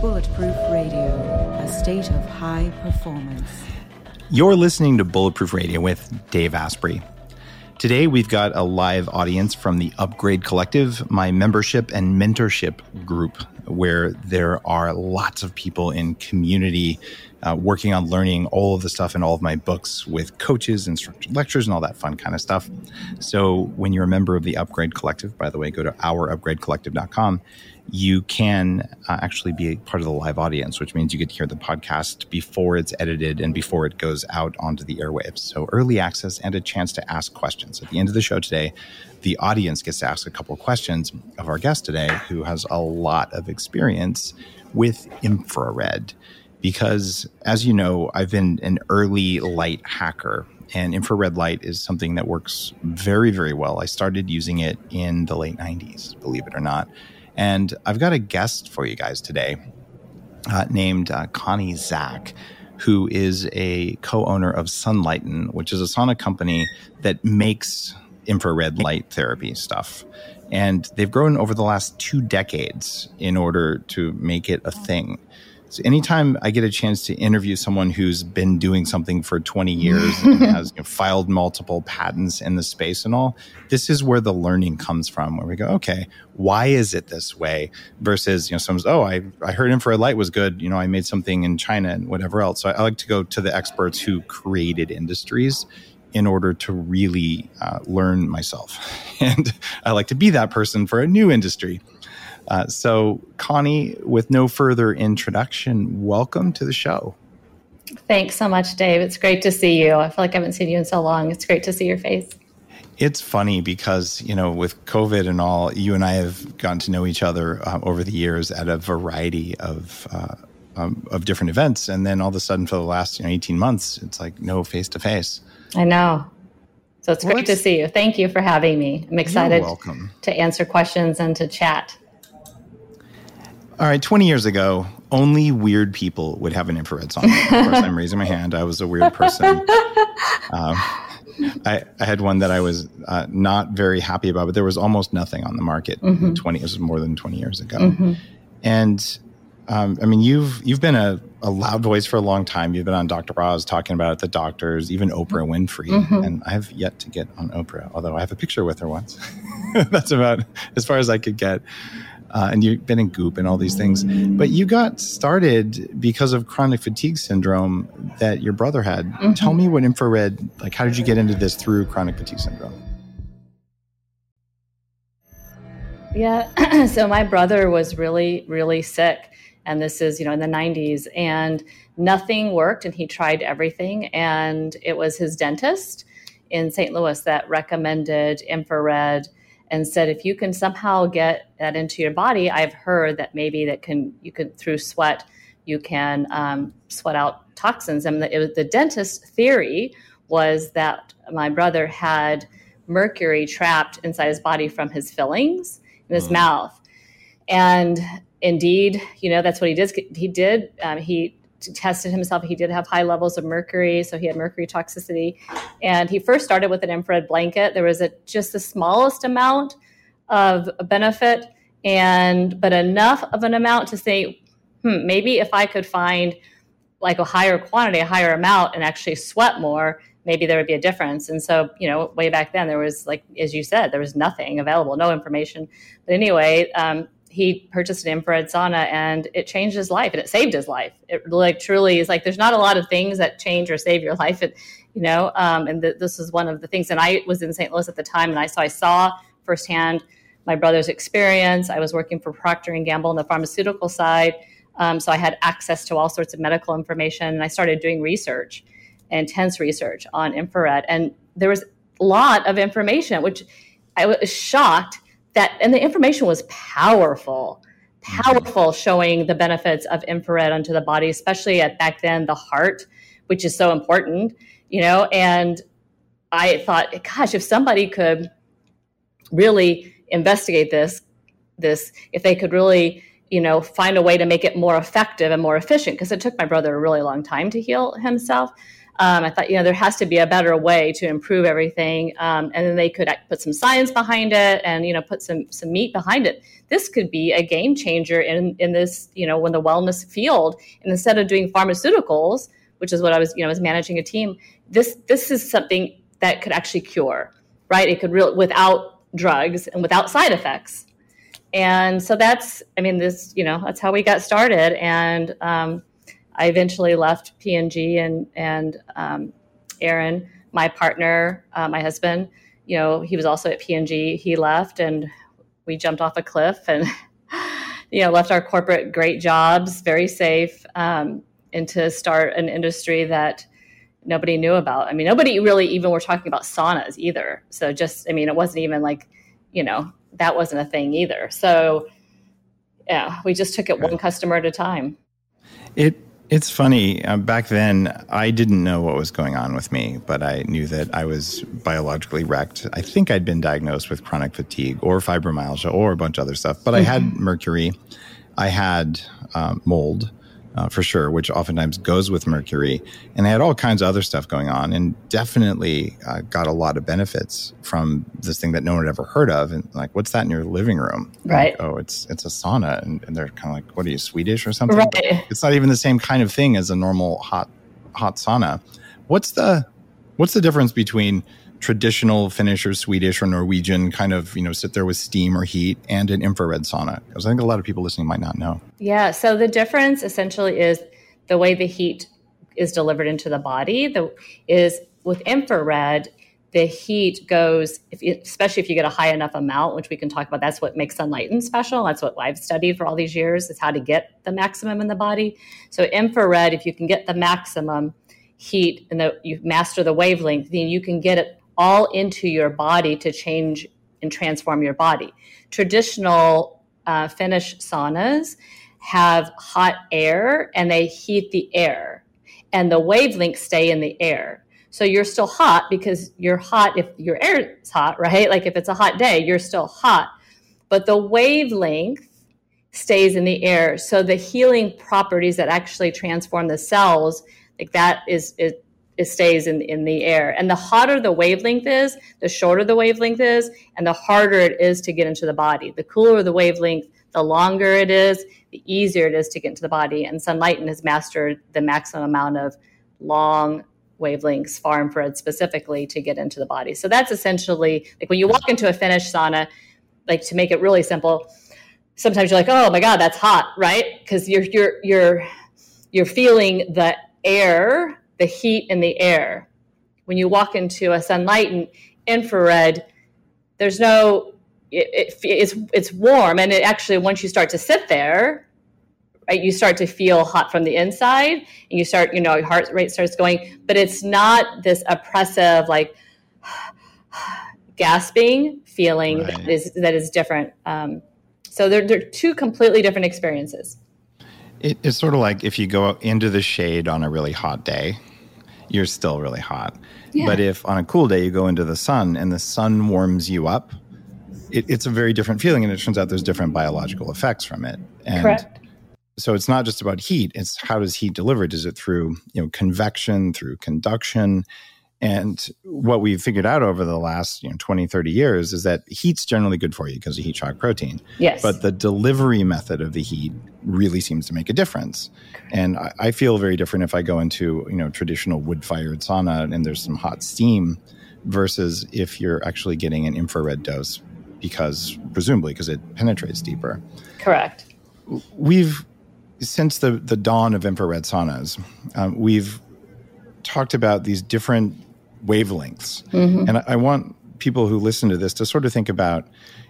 Bulletproof Radio, a state of high performance. You're listening to Bulletproof Radio with Dave Asprey. Today, we've got a live audience from the Upgrade Collective, my membership and mentorship group, where there are lots of people in community uh, working on learning all of the stuff in all of my books with coaches and structured lectures and all that fun kind of stuff. So, when you're a member of the Upgrade Collective, by the way, go to ourupgradecollective.com you can uh, actually be a part of the live audience, which means you get to hear the podcast before it's edited and before it goes out onto the airwaves. So early access and a chance to ask questions. At the end of the show today, the audience gets to ask a couple of questions of our guest today, who has a lot of experience with infrared. Because as you know, I've been an early light hacker and infrared light is something that works very, very well. I started using it in the late 90s, believe it or not. And I've got a guest for you guys today uh, named uh, Connie Zack, who is a co owner of Sunlighten, which is a sauna company that makes infrared light therapy stuff. And they've grown over the last two decades in order to make it a thing. So anytime I get a chance to interview someone who's been doing something for 20 years and has you know, filed multiple patents in the space and all, this is where the learning comes from, where we go, okay, why is it this way? Versus, you know, someone's, oh, I, I heard infrared light was good. You know, I made something in China and whatever else. So I, I like to go to the experts who created industries in order to really uh, learn myself. And I like to be that person for a new industry. Uh, so, Connie, with no further introduction, welcome to the show. Thanks so much, Dave. It's great to see you. I feel like I haven't seen you in so long. It's great to see your face. It's funny because, you know, with COVID and all, you and I have gotten to know each other uh, over the years at a variety of, uh, um, of different events. And then all of a sudden, for the last you know, 18 months, it's like no face to face. I know. So it's well, great to see you. Thank you for having me. I'm excited to answer questions and to chat. All right, 20 years ago, only weird people would have an infrared sauna. Of course, I'm raising my hand. I was a weird person. Um, I, I, had one that I was uh, not very happy about, but there was almost nothing on the market. Mm-hmm. 20 years, more than 20 years ago. Mm-hmm. And um, I mean, you've you've been a, a, loud voice for a long time. You've been on Dr. Oz talking about it, the doctors, even Oprah Winfrey. Mm-hmm. And I have yet to get on Oprah, although I have a picture with her once. That's about as far as I could get uh, and you've been in Goop and all these things. But you got started because of chronic fatigue syndrome that your brother had. Mm-hmm. Tell me what infrared, like, how did you get into this through chronic fatigue syndrome? Yeah. so my brother was really, really sick. And this is, you know, in the 90s. And nothing worked. And he tried everything. And it was his dentist in St. Louis that recommended infrared and said if you can somehow get that into your body i've heard that maybe that can you can through sweat you can um, sweat out toxins and the, was, the dentist theory was that my brother had mercury trapped inside his body from his fillings in his mm. mouth and indeed you know that's what he did he did um, he tested himself. He did have high levels of mercury, so he had mercury toxicity. And he first started with an infrared blanket. There was a, just the smallest amount of benefit, and but enough of an amount to say, hmm, maybe if I could find like a higher quantity, a higher amount, and actually sweat more, maybe there would be a difference. And so, you know, way back then, there was like, as you said, there was nothing available, no information. But anyway, um, he purchased an infrared sauna and it changed his life and it saved his life. It like truly is like there's not a lot of things that change or save your life. and, you know, um, and th- this is one of the things. And I was in St. Louis at the time, and I saw I saw firsthand my brother's experience. I was working for Procter and Gamble on the pharmaceutical side, um, so I had access to all sorts of medical information, and I started doing research, intense research on infrared, and there was a lot of information, which I was shocked that and the information was powerful mm-hmm. powerful showing the benefits of infrared onto the body especially at back then the heart which is so important you know and i thought gosh if somebody could really investigate this this if they could really you know find a way to make it more effective and more efficient because it took my brother a really long time to heal himself Um, I thought, you know, there has to be a better way to improve everything, um, and then they could put some science behind it, and you know, put some some meat behind it. This could be a game changer in in this, you know, when the wellness field. And instead of doing pharmaceuticals, which is what I was, you know, was managing a team. This this is something that could actually cure, right? It could real without drugs and without side effects. And so that's, I mean, this, you know, that's how we got started. And um, I eventually left P&G and and um, Aaron, my partner, uh, my husband, you know, he was also at P&G. He left, and we jumped off a cliff and you know left our corporate great jobs, very safe, um, and to start an industry that nobody knew about. I mean, nobody really even were talking about saunas either. So just, I mean, it wasn't even like, you know, that wasn't a thing either. So yeah, we just took it one customer at a time. It it's funny. Uh, back then, I didn't know what was going on with me, but I knew that I was biologically wrecked. I think I'd been diagnosed with chronic fatigue or fibromyalgia or a bunch of other stuff, but mm-hmm. I had mm-hmm. mercury. I had um, mold uh, for sure, which oftentimes goes with mercury. And I had all kinds of other stuff going on and definitely uh, got a lot of benefits from this thing that no one had ever heard of. And like, what's that in your living room? Right. Like, oh, it's it's a sauna. And, and they're kind of like, what are you, Swedish or something? Right. it's not even the same kind of thing as a normal hot hot sauna. What's the what's the difference between traditional Finnish or Swedish or Norwegian kind of, you know, sit there with steam or heat and an infrared sauna? Because I think a lot of people listening might not know. Yeah. So the difference essentially is the way the heat is delivered into the body. The is with infrared, the heat goes, if you, especially if you get a high enough amount, which we can talk about. That's what makes Sunlighten special. That's what I've studied for all these years is how to get the maximum in the body. So infrared, if you can get the maximum heat and the, you master the wavelength, then you can get it all into your body to change and transform your body. Traditional uh, Finnish saunas have hot air and they heat the air, and the wavelengths stay in the air. So you're still hot because you're hot if your air is hot, right? Like if it's a hot day, you're still hot. But the wavelength stays in the air. So the healing properties that actually transform the cells, like that is, is it stays in, in the air. And the hotter the wavelength is, the shorter the wavelength is, and the harder it is to get into the body. The cooler the wavelength, the longer it is, the easier it is to get into the body. And sunlight has mastered the maximum amount of long wavelengths, far infrared specifically, to get into the body. So that's essentially like when you walk into a Finnish sauna, like to make it really simple, sometimes you're like, oh my God, that's hot, right? Because you're you're you're you're feeling the air the heat in the air. When you walk into a Sunlighten infrared, there's no it, it, it's it's warm and it actually once you start to sit there right you start to feel hot from the inside and you start you know your heart rate starts going but it's not this oppressive like gasping feeling right. that is that is different um, so they're, they're two completely different experiences it, it's sort of like if you go into the shade on a really hot day you're still really hot. Yeah. But if on a cool day you go into the sun and the sun warms you up, it, it's a very different feeling. And it turns out there's different biological effects from it. And Correct. So it's not just about heat. It's how does heat deliver? Is it through you know convection, through conduction? And what we've figured out over the last you know, 20, 30 years is that heat's generally good for you because of heat shock protein. Yes. But the delivery method of the heat really seems to make a difference. And I, I feel very different if I go into, you know, traditional wood fired sauna and there's some hot steam versus if you're actually getting an infrared dose because presumably because it penetrates deeper. Correct. We've since the the dawn of infrared saunas, um, we've talked about these different wavelengths. Mm-hmm. And I, want people who listen to this to sort of think about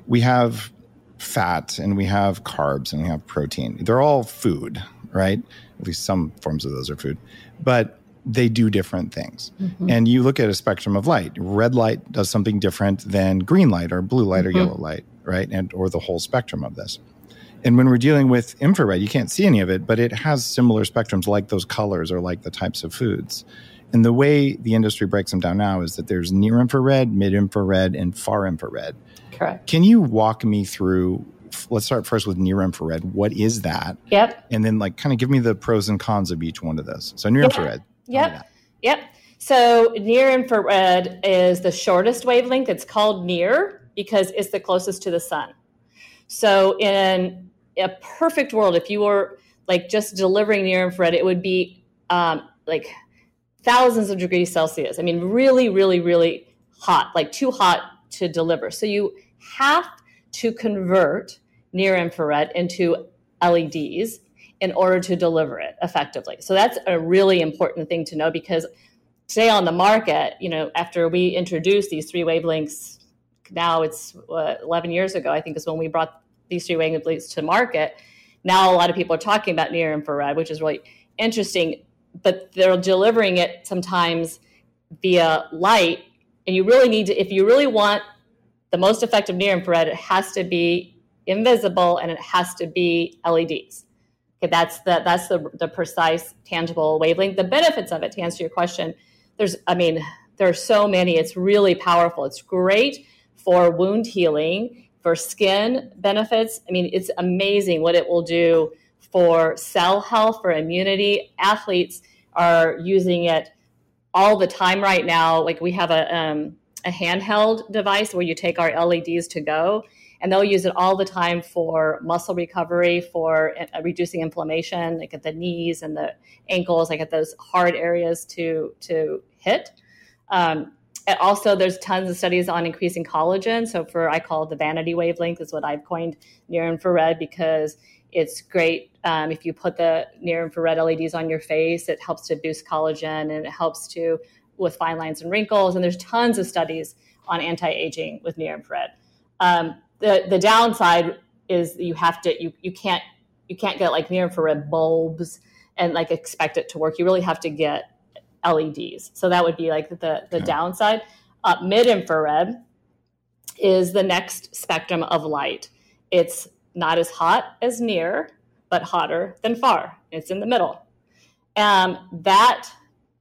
we have fat and we have carbs and we have protein. They're all food, right? At least some forms of those are food. But they do different things. Mm-hmm. And you look at a spectrum of light. Red light does something different than green light or blue light mm-hmm. or yellow light, right? And or the whole spectrum of this. And when we're dealing with infrared, you can't see any of it, but it has similar spectrums like those colors or like the types of foods. And the way the industry breaks them down now is that there's near infrared, mid infrared, and far infrared. Correct. Can you walk me through? Let's start first with near infrared. What is that? Yep. And then, like, kind of give me the pros and cons of each one of those. So, near infrared. Yep. Yep. So near infrared is the shortest wavelength. It's called near because it's the closest to the sun. So in a perfect world, if you were like just delivering near infrared, it would be um, like thousands of degrees Celsius. I mean, really, really, really hot, like too hot to deliver. So you have to convert near infrared into LEDs in order to deliver it effectively. So that's a really important thing to know because today on the market, you know, after we introduced these three wavelengths, now it's uh, 11 years ago, I think is when we brought these three wavelengths to market. Now a lot of people are talking about near infrared, which is really interesting, but they're delivering it sometimes via light. And you really need to, if you really want the most effective near infrared, it has to be invisible and it has to be LEDs. Okay, that's the that's the the precise tangible wavelength. The benefits of it, to answer your question, there's I mean, there are so many. It's really powerful. It's great for wound healing, for skin benefits. I mean, it's amazing what it will do for cell health, for immunity. Athletes are using it all the time right now. Like we have a um, a handheld device where you take our LEDs to go and they'll use it all the time for muscle recovery, for uh, reducing inflammation, like at the knees and the ankles, like at those hard areas to to hit. Um, and also, there's tons of studies on increasing collagen. So, for I call it the vanity wavelength, is what I've coined near infrared because it's great um, if you put the near infrared LEDs on your face. It helps to boost collagen and it helps to with fine lines and wrinkles. And there's tons of studies on anti-aging with near infrared. Um, the the downside is you have to you you can't you can't get like near infrared bulbs and like expect it to work. You really have to get LEDs. So that would be like the the downside. Uh, Mid infrared is the next spectrum of light. It's not as hot as near, but hotter than far. It's in the middle. Um, that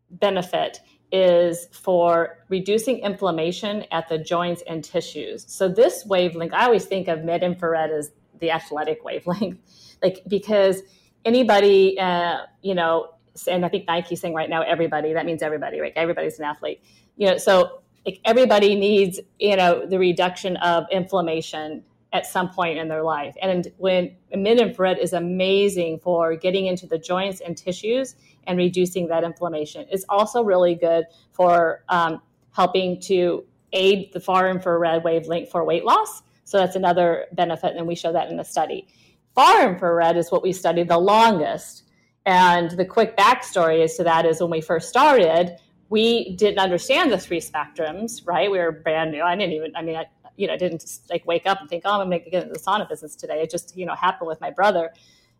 benefit is for reducing inflammation at the joints and tissues. So this wavelength, I always think of mid infrared as the athletic wavelength, like because anybody, uh, you know, and I think Nike's saying right now, everybody. That means everybody, right? Everybody's an athlete, you know. So like everybody needs, you know, the reduction of inflammation at some point in their life. And when mid infrared is amazing for getting into the joints and tissues and reducing that inflammation. It's also really good for um, helping to aid the far infrared wavelength for weight loss. So that's another benefit, and we show that in the study. Far infrared is what we studied the longest. And the quick backstory is to that is when we first started, we didn't understand the three spectrums, right? We were brand new. I didn't even, I mean, I, you know, didn't like wake up and think, oh, I'm going to get into the sauna business today. It just, you know, happened with my brother.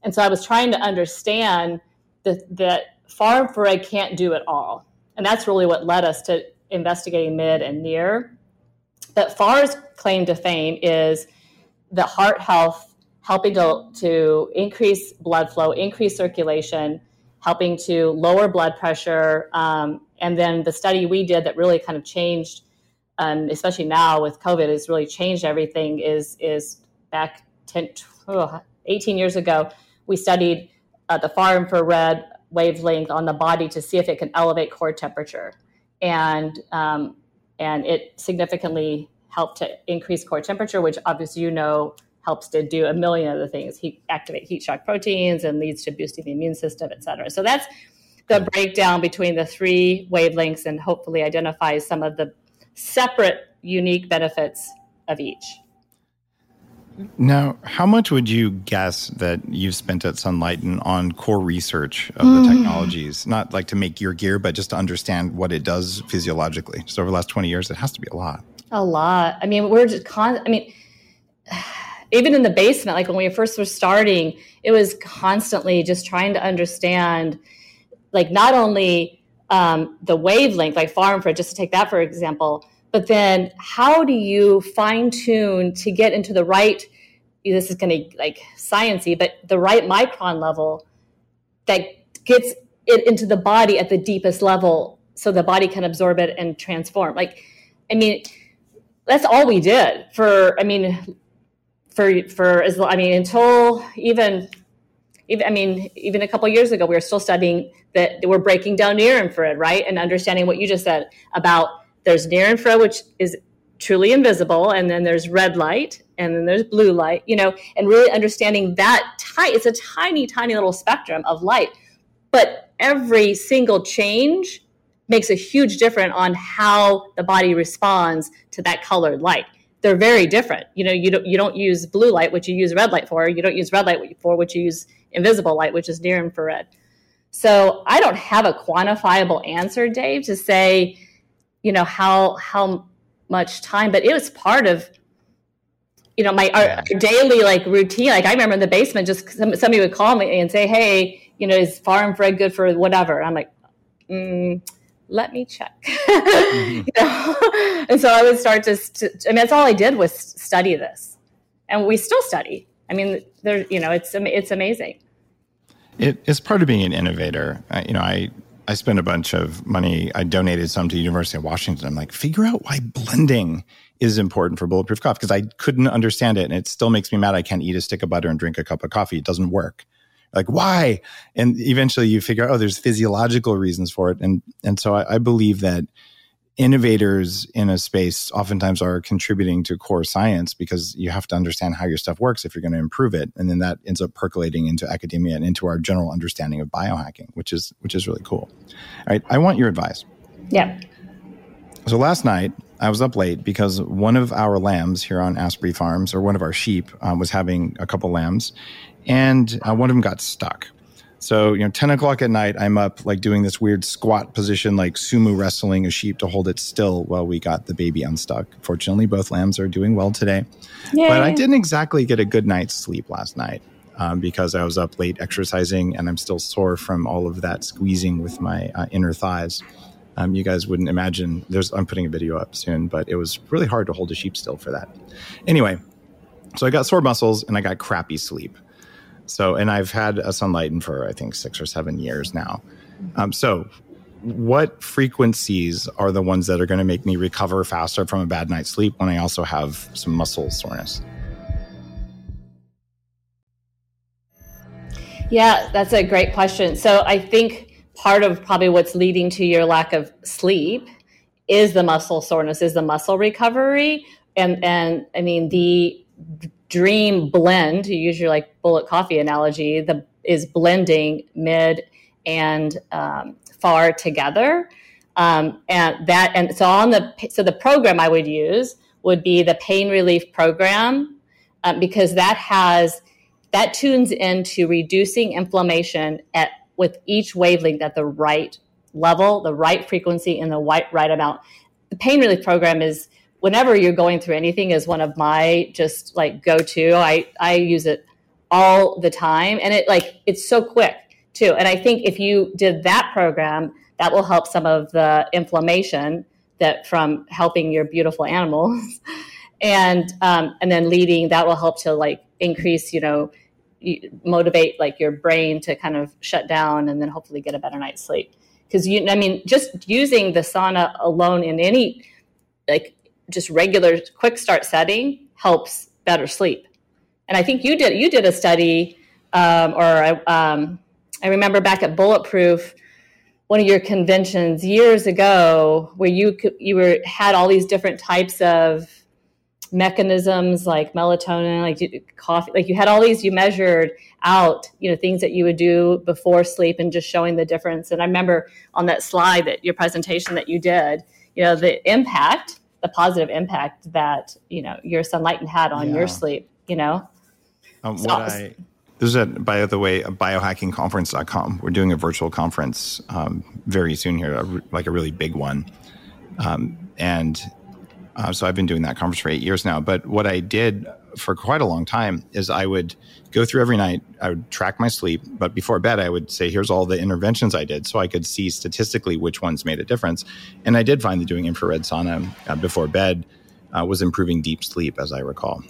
And so I was trying to understand that far infrared can't do it all. And that's really what led us to investigating mid and near. But FAR's claim to fame is the heart health, helping to, to increase blood flow, increase circulation, helping to lower blood pressure. Um, and then the study we did that really kind of changed, um, especially now with COVID, has really changed everything. Is is back 10, oh, 18 years ago, we studied uh, the far infrared wavelength on the body to see if it can elevate core temperature, and um, and it significantly helped to increase core temperature, which obviously you know helps to do a million other things. Heat activate heat shock proteins and leads to boosting the immune system, et cetera. So that's the breakdown between the three wavelengths and hopefully identifies some of the separate unique benefits of each. Now, how much would you guess that you've spent at Sunlighten on core research of the mm. technologies? Not like to make your gear, but just to understand what it does physiologically. Just over the last 20 years, it has to be a lot. A lot. I mean, we're just con I mean, even in the basement, like when we first were starting, it was constantly just trying to understand, like, not only um, the wavelength, like far infrared, just to take that for example, but then how do you fine tune to get into the right this is going to like sciency but the right micron level that gets it into the body at the deepest level so the body can absorb it and transform? Like i mean that's all we did for i mean for for as i mean until even even, I mean, even a couple years ago, we were still studying that we're breaking down near infrared, right? And understanding what you just said about there's near infrared, which is truly invisible, and then there's red light, and then there's blue light, you know, and really understanding that tight, it's a tiny, tiny little spectrum of light. But every single change makes a huge difference on how the body responds to that colored light they're very different. You know, you don't you don't use blue light, which you use red light for. You don't use red light for, which you use invisible light, which is near infrared. So I don't have a quantifiable answer, Dave, to say, you know, how how much time, but it was part of, you know, my our, our daily like routine. Like I remember in the basement, just somebody would call me and say, "Hey, you know, is far infrared good for whatever?" And I'm like, mm, let me check. mm-hmm. you know? and so I would start to, to, I mean, that's all I did was study this. And we still study. I mean, there, you know, it's, it's amazing. It, it's part of being an innovator. I, you know, I, I spent a bunch of money. I donated some to the University of Washington. I'm like, figure out why blending is important for bulletproof coffee because I couldn't understand it, and it still makes me mad. I can't eat a stick of butter and drink a cup of coffee. It doesn't work like why and eventually you figure out oh there's physiological reasons for it and and so I, I, believe that innovators in a space oftentimes are contributing to core science because you have to understand how your stuff works if you're going to improve it. And then that ends up percolating into academia and into our general understanding of biohacking which is which is really cool. All right i want your advice. Yeah. So last night I was up late because one of our lambs here on Asprey Farms, or one of our sheep, um, was having a couple lambs, and uh, one of them got stuck. So, you know, 10 o'clock at night, I'm up like doing this weird squat position, like sumo wrestling a sheep to hold it still while we got the baby unstuck. Fortunately, both lambs are doing well today. Yay. But I didn't exactly get a good night's sleep last night um, because I was up late exercising and I'm still sore from all of that squeezing with my uh, inner thighs. Um, you guys wouldn't imagine. There's I'm putting a video up soon, but it was really hard to hold a sheep still for that. Anyway, so I got sore muscles and I got crappy sleep. So, and I've had a Sunlighten for I think six or seven years now. Um, so, what frequencies are the ones that are going to make me recover faster from a bad night's sleep when I also have some muscle soreness? Yeah, that's a great question. So, I think part of probably what's leading to your lack of sleep is the muscle soreness, is the muscle recovery. And, and I mean, the dream blend to use your like bullet coffee analogy the is blending mid and um, far together. Um, and that and so on the so the program i would use would be the pain relief program um, because that has that tunes into reducing inflammation at with each wavelength at the right level the right frequency and the right, right amount. The pain relief program is whenever you're going through anything is one of my just like go to. I I use it all the time, and it like it's so quick too. And I think if you did that program, that will help some of the inflammation that from helping your beautiful animals, and um, and then leading that will help to like increase you know motivate like your brain to kind of shut down and then hopefully get a better night's sleep because you i mean just using the sauna alone in any like just regular quick start setting helps better sleep. And I think you did you did a study, um, or um, I remember back at Bulletproof, one of your conventions years ago, where you you were had all these different types of mechanisms like melatonin, like coffee, like you had all these you measured out, you know, things that you would do before sleep and just showing the difference. And I remember on that slide that your presentation that you did, you know, the impact the positive impact that you know your sunlight had on yeah. your sleep you know? Um, so, what I, this is a, by the way a biohackingconference.com we're doing a virtual conference um, very soon here a, like a really big one. Um, and uh, so i've been doing that conference for eight years now. But what i did for quite a long time is I would go through every night. I would track my sleep, but before bed, I would say, "Here's all the interventions I did," so I could see statistically which ones made a difference. And I did find that doing infrared sauna uh, before bed uh, was improving deep sleep, as I recall.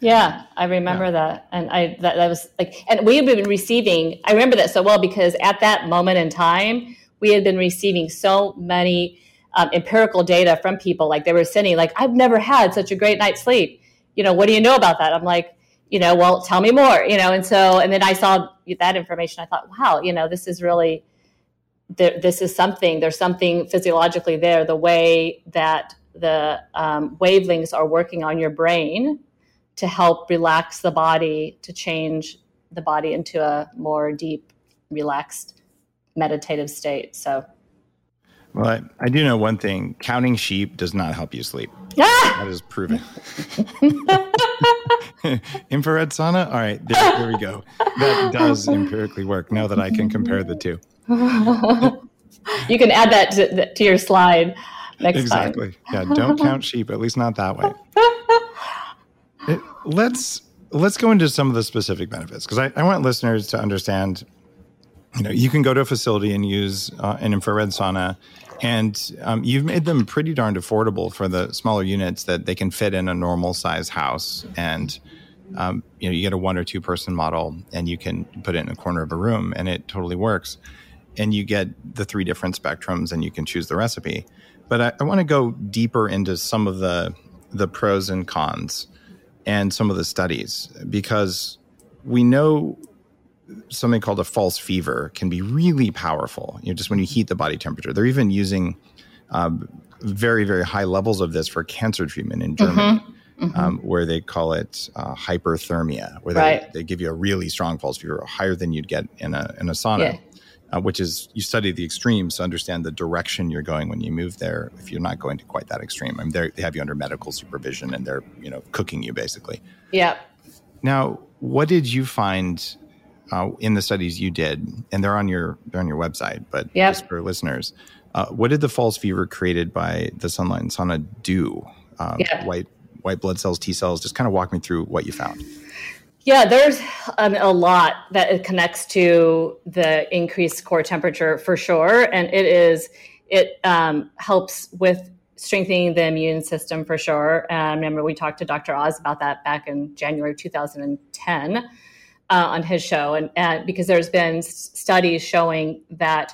Yeah, I remember yeah. that, and I that, that was like, and we had been receiving. I remember that so well because at that moment in time, we had been receiving so many um, empirical data from people. Like they were sending, like, "I've never had such a great night's sleep." You know, what do you know about that? I'm like, you know, well, tell me more, you know. And so, and then I saw that information. I thought, wow, you know, this is really, this is something. There's something physiologically there. The way that the um, wavelengths are working on your brain to help relax the body, to change the body into a more deep, relaxed, meditative state. So. Well, I, I do know one thing counting sheep does not help you sleep. Ah! That is proven. Infrared sauna? All right, there, there we go. That does empirically work now that I can compare the two. you can add that to, to your slide next exactly. time. Exactly. Yeah, don't count sheep, at least not that way. It, let's let's go into some of the specific benefits because I, I want listeners to understand you know you can go to a facility and use uh, an infrared sauna and um, you've made them pretty darned affordable for the smaller units that they can fit in a normal size house. And um, you know, you get a one or two person model, and you can put it in a corner of a room, and it totally works. And you get the three different spectrums, and you can choose the recipe. But I, I want to go deeper into some of the the pros and cons and some of the studies because we know something called a false fever can be really powerful. You know, just when you heat the body temperature. They're even using um, very, very high levels of this for cancer treatment in Germany, mm-hmm. Mm-hmm. Um, where they call it uh, hyperthermia, where they, right. they give you a really strong false fever, higher than you'd get in a in a sauna. Yeah. Uh, which is you study the extremes to understand the direction you're going when you move there. If you're not going to quite that extreme, I mean, they have you under medical supervision and they're you know cooking you basically. Yeah. Now, what did you find uh, in the studies you did, and they're on your they're on your website, but yep. just for listeners, uh, what did the false fever created by the Sunlighten sauna do? Um, yeah. White white blood cells, T cells. Just kind of walk me through what you found. Yeah, there's um, a lot that it connects to the increased core temperature for sure, and it is it um, helps with strengthening the immune system for sure. And remember, we talked to Dr. Oz about that back in January 2010 uh, on his show, and, and, because there's been studies showing that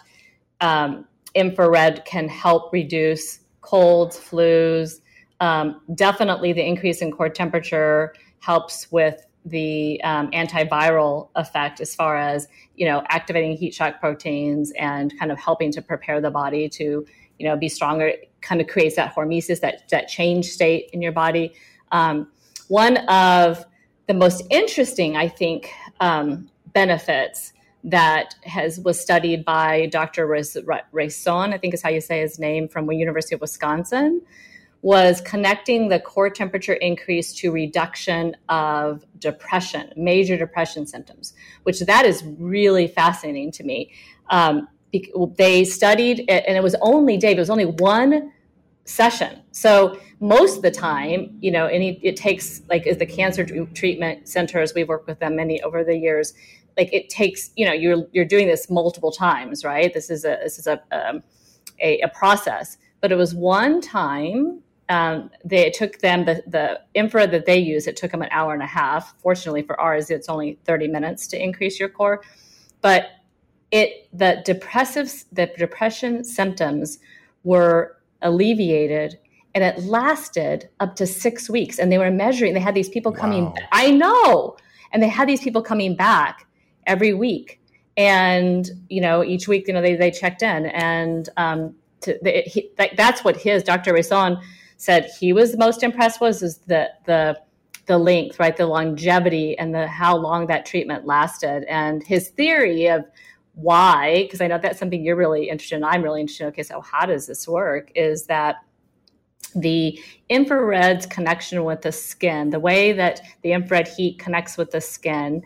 um, infrared can help reduce colds, flus. Um, definitely, the increase in core temperature helps with the um, antiviral effect as far as you know activating heat shock proteins and kind of helping to prepare the body to you know be stronger. Kind of creates that hormesis that that change state in your body. Um, one of the most interesting i think um, benefits that has was studied by Dr. Raison, I think is how you say his name, from the University of Wisconsin, was connecting the core temperature increase to reduction of depression, major depression symptoms, which that is really fascinating to me. Um, they studied, and it was only Dave. It was only one session. So most of the time, you know, and it takes like as the cancer treatment centers, we've worked with them many over the years. Like it takes, you know, you're you're doing this multiple times, right? This is a this is a um, a, a, process. But it was one time. Um, they it took them the the that they use. It took them an hour and a half. Fortunately for ours, it's only thirty minutes to increase your core. But it the depressive the depression symptoms were alleviated and it lasted up to six weeks. And they were measuring they had these people coming wow. i know. And they had these people coming back every week. And you know each week you know they, they checked in. And um, to, they, he, that, that's what his dr Raison said he was most impressed was is the the the length right? The longevity and the how long that treatment lasted. And his theory of why, because I know that's something you're really interested in. I'm really interested in. Okay, so how does this work? Is that the infrared's connection with the skin, the way that the infrared heat connects with the skin,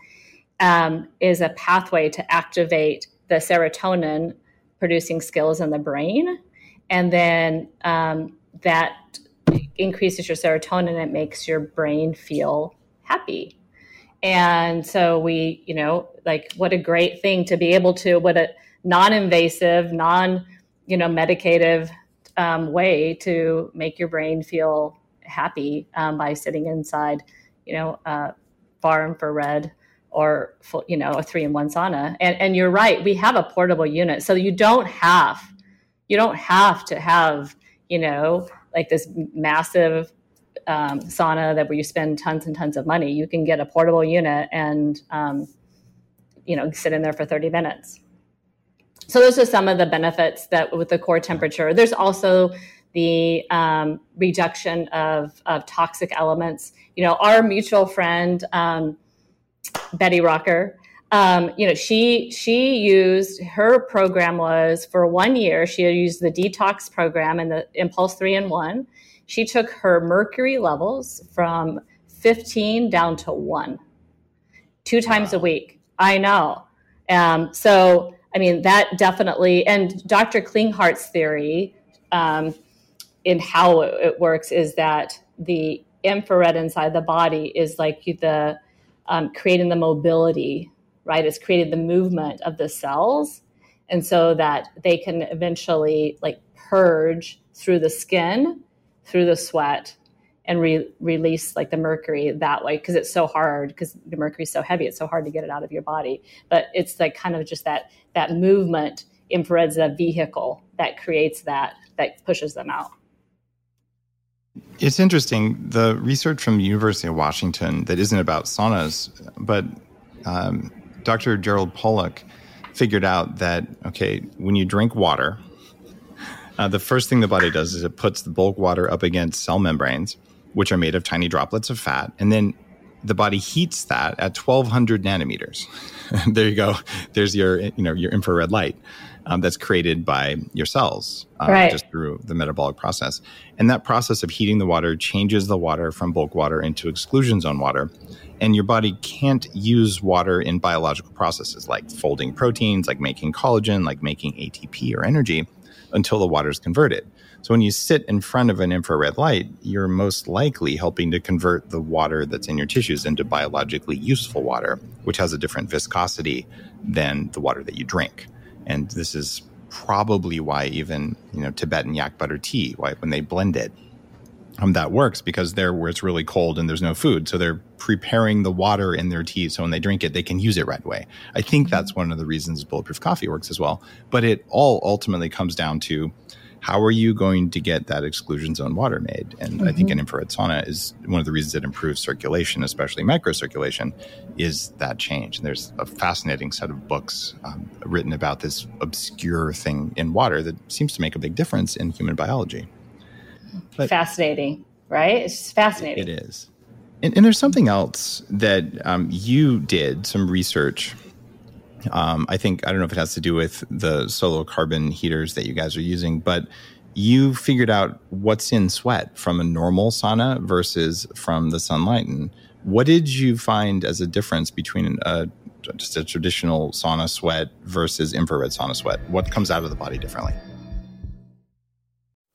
um, is a pathway to activate the serotonin producing skills in the brain. And then um, that increases your serotonin, it makes your brain feel happy. And so we, you know, like what a great thing to be able to, what a non-invasive, non, you know, medicative um, way to make your brain feel happy um, by sitting inside, you know, uh, far infrared or you know a three in one sauna. And and you're right, we have a portable unit, so you don't have you don't have to have you know like this massive um, sauna that where you spend tons and tons of money. You can get a portable unit and um, you know sit in there for 30 minutes. So those are some of the benefits that with the core temperature. There's also the um, reduction of, of toxic elements. You know, our mutual friend um, Betty Rocker. Um, you know, she she used her program was for one year. She used the detox program and the mPulse Three in One. She took her mercury levels from 15 down to one, two times wow. a week. I know. Um, so, I mean, that definitely, and Dr. Klinghardt's theory um, in how it works is that the infrared inside the body is like the um, creating the mobility, right? It's creating the movement of the cells. And so that they can eventually like purge through the skin, through the sweat, and re- release like the mercury that way because it's so hard because the mercury is so heavy it's so hard to get it out of your body. But it's like kind of just that that movement infrared's a vehicle that creates that that pushes them out. It's interesting the research from the university of washington that isn't about saunas but um, dr gerald pollack figured out that okay when you drink water uh, the first thing the body does is it puts the bulk water up against cell membranes which are made of tiny droplets of fat and then the body heats that at 1200 nanometers there you go there's your you know your infrared light um, that's created by your cells uh, right. just through the metabolic process. And that process of heating the water changes the water from bulk water into exclusion zone water. And your body can't use water in biological processes like folding proteins, like making collagen, like making ATP or energy until the water is converted. So when you sit in front of an infrared light, you're most likely helping to convert the water that's in your tissues into biologically useful water, which has a different viscosity than the water that you drink. And this is probably why even you know Tibetan yak butter tea, why when they blend it, um, that works because they're where it's really cold and there's no food, so they're preparing the water in their tea, so when they drink it, they can use it right away. I think mm-hmm. that's one of the reasons bulletproof coffee works as well. But it all ultimately comes down to how are you going to get that exclusion zone water made? And mm-hmm. I think an mm-hmm. infrared sauna is one of the reasons it improves circulation, especially microcirculation, is that change. And there's a fascinating set of books um, written about this obscure thing in water that seems to make a big difference in human biology. But fascinating, right? It's fascinating. It is. And, and there's something else that um, you did some research um, I think, I don't know if it has to do with the Solocarbon heaters that you guys are using, but you figured out what's in sweat from a normal sauna versus from the sunlight. And what did you find as a difference between a, just a traditional sauna sweat versus infrared sauna sweat? What comes out of the body differently?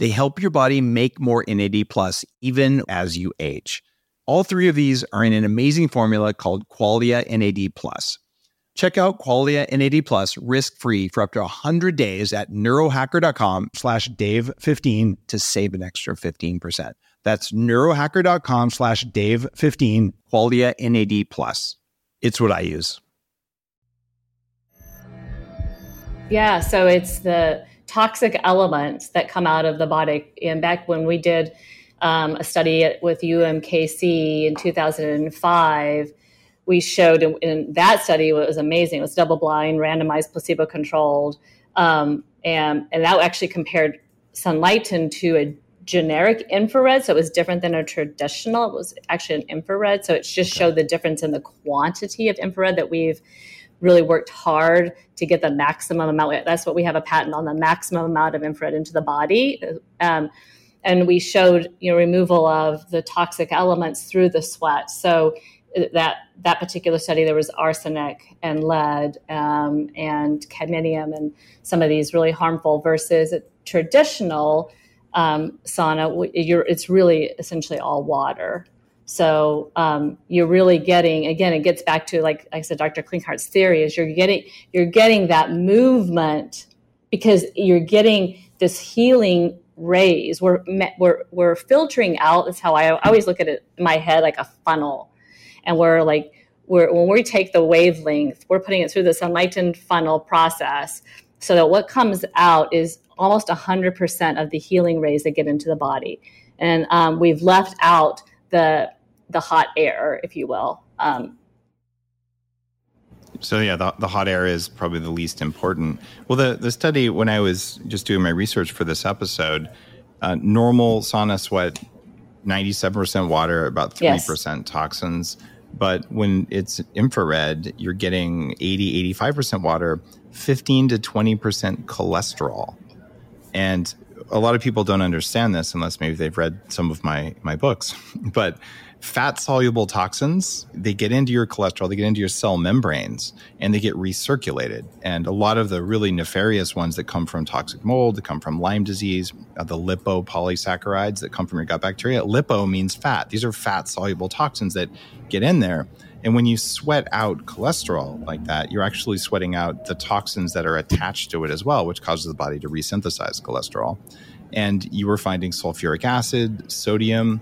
They help your body make more NAD plus even as you age. All three of these are in an amazing formula called Qualia NAD plus. Check out Qualia NAD Plus risk-free for up to 100 days at neurohacker.com slash Dave15 to save an extra 15%. That's neurohacker.com slash Dave15, Qualia NAD Plus. It's what I use. Yeah, so it's the toxic elements that come out of the body. And back when we did um, a study with UMKC in 2005, we showed in, in that study was amazing. It was double blind, randomized, placebo controlled, um, and and that actually compared Sunlighten to a generic infrared, so it was different than a traditional. It was actually an infrared, so it just showed the difference in the quantity of infrared that we've really worked hard to get the maximum amount. That's what we have a patent on the maximum amount of infrared into the body. Um, and we showed you know removal of the toxic elements through the sweat. So that that particular study there was arsenic and lead um, and cadmium and some of these really harmful versus traditional um, sauna, it's really essentially all water. So um, you're really getting again. It gets back to like, I said, Dr. Klinghardt's theory is you're getting you're getting that movement because you're getting this healing rays. We're we're we're filtering out. That's how I, always look at it in my head like a funnel, and we're like we're when we take the wavelength, we're putting it through this enlightened funnel process, so that what comes out is almost 100% of the healing rays that get into the body, and um, we've left out the the hot air, if you will. Um, so yeah, the, the hot air is probably the least important. Well, the the study when I was just doing my research for this episode, uh, normal sauna sweat, ninety seven percent water, about three yes. percent toxins. But when it's infrared, you're getting 80, 85% water, 15 to 20% cholesterol. And a lot of people don't understand this unless maybe they've read some of my my books. But fat soluble toxins, they get into your cholesterol, they get into your cell membranes, and they get recirculated. And a lot of the really nefarious ones that come from toxic mold, that come from Lyme disease, uh, the lipopolysaccharides that come from your gut bacteria. Lipo means fat. These are fat soluble toxins that get in there. And when you sweat out cholesterol like that, you're actually sweating out the toxins that are attached to it as well, which causes the body to resynthesize cholesterol. And you were finding sulfuric acid, sodium,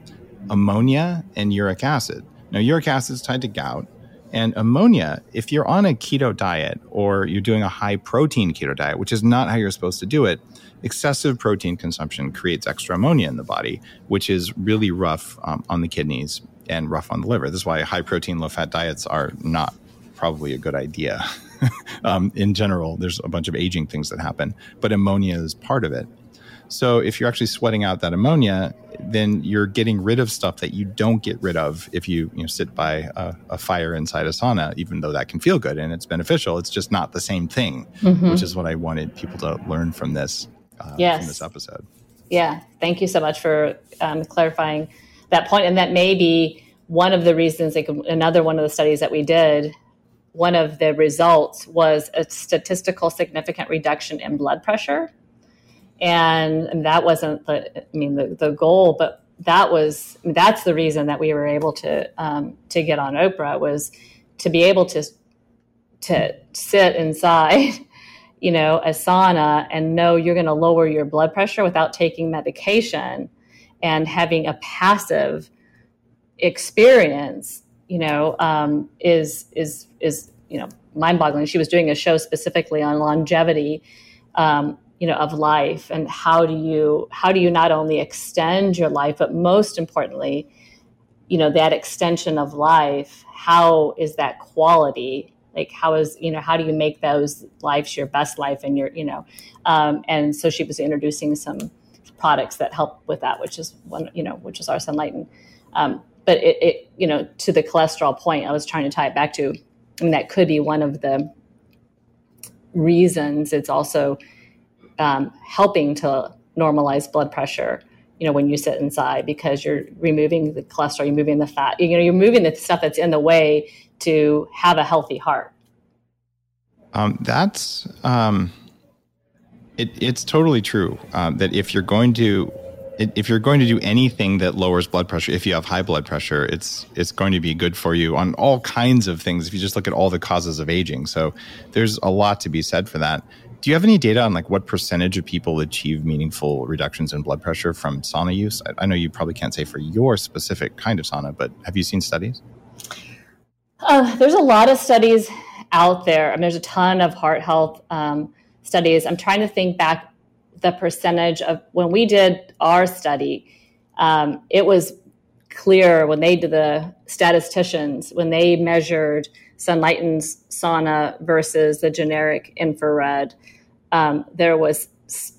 ammonia and uric acid. Now, uric acid is tied to gout, and ammonia, if you're on a keto diet or you're doing a high protein keto diet, which is not how you're supposed to do it, excessive protein consumption creates extra ammonia in the body, which is really rough um, on the kidneys and rough on the liver. This is why high protein, low fat diets are not probably a good idea. um, in general, there's a bunch of aging things that happen, but ammonia is part of it. So if you're actually sweating out that ammonia, then you're getting rid of stuff that you don't get rid of if you, you know, sit by a, a fire inside a sauna, even though that can feel good and it's beneficial. It's just not the same thing, mm-hmm. which is what I wanted people to learn from this, uh, yes. from this episode. Yeah. Thank you so much for um, clarifying that point. And that may be one of the reasons, like another one of the studies that we did, one of the results was a statistical significant reduction in blood pressure and, and that wasn't the I mean the, the goal, but that was that's the reason that we were able to um, to get on Oprah was to be able to to sit inside, you know, a sauna and know you're going to lower your blood pressure without taking medication and having a passive experience, you know, um, is is is you know mind-boggling. She was doing a show specifically on longevity. Um, you know of life and how do you how do you not only extend your life but most importantly you know that extension of life how is that quality? Like how is you know how do you make those lives your best life and your you know um, and so she was introducing some products that help with that which is one you know which is our sunlighten um, but it, it you know to the cholesterol point i was trying to tie it back to I mean, that could be one of the reasons. It's also um, helping to normalize blood pressure you know when you sit inside because you're removing the cholesterol you're moving the fat you know you're moving the stuff that's in the way to have a healthy heart. Um, that's um, it, it's totally true uh, that if you're going to if you're going to do anything that lowers blood pressure if you have high blood pressure it's it's going to be good for you on all kinds of things if you just look at all the causes of aging. So there's a lot to be said for that do you have any data on like what percentage of people achieve meaningful reductions in blood pressure from sauna use? I, I know you probably can't say for your specific kind of sauna, but have you seen studies? Uh, there's a lot of studies out there. I mean, there's a ton of heart health um, studies. I'm trying to think back the percentage of when we did our study. Um, it was clear when they did the statisticians when they measured Sunlighten's sauna versus the generic infrared, um, there was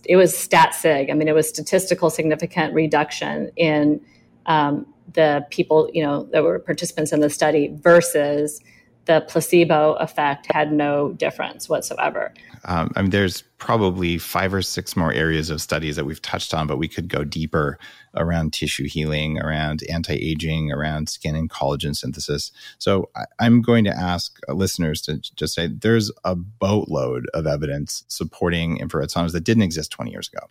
it was stat sig. I mean, it was statistical significant reduction in um, the people you know that were participants in the study versus the placebo effect had no difference whatsoever. Um, I mean, there's probably five or six more areas of studies that we've touched on, but we could go deeper around tissue healing, around anti aging, around skin and collagen synthesis. So I, I'm going to ask listeners to just say there's a boatload of evidence supporting infrared saunas that didn't exist 20 years ago.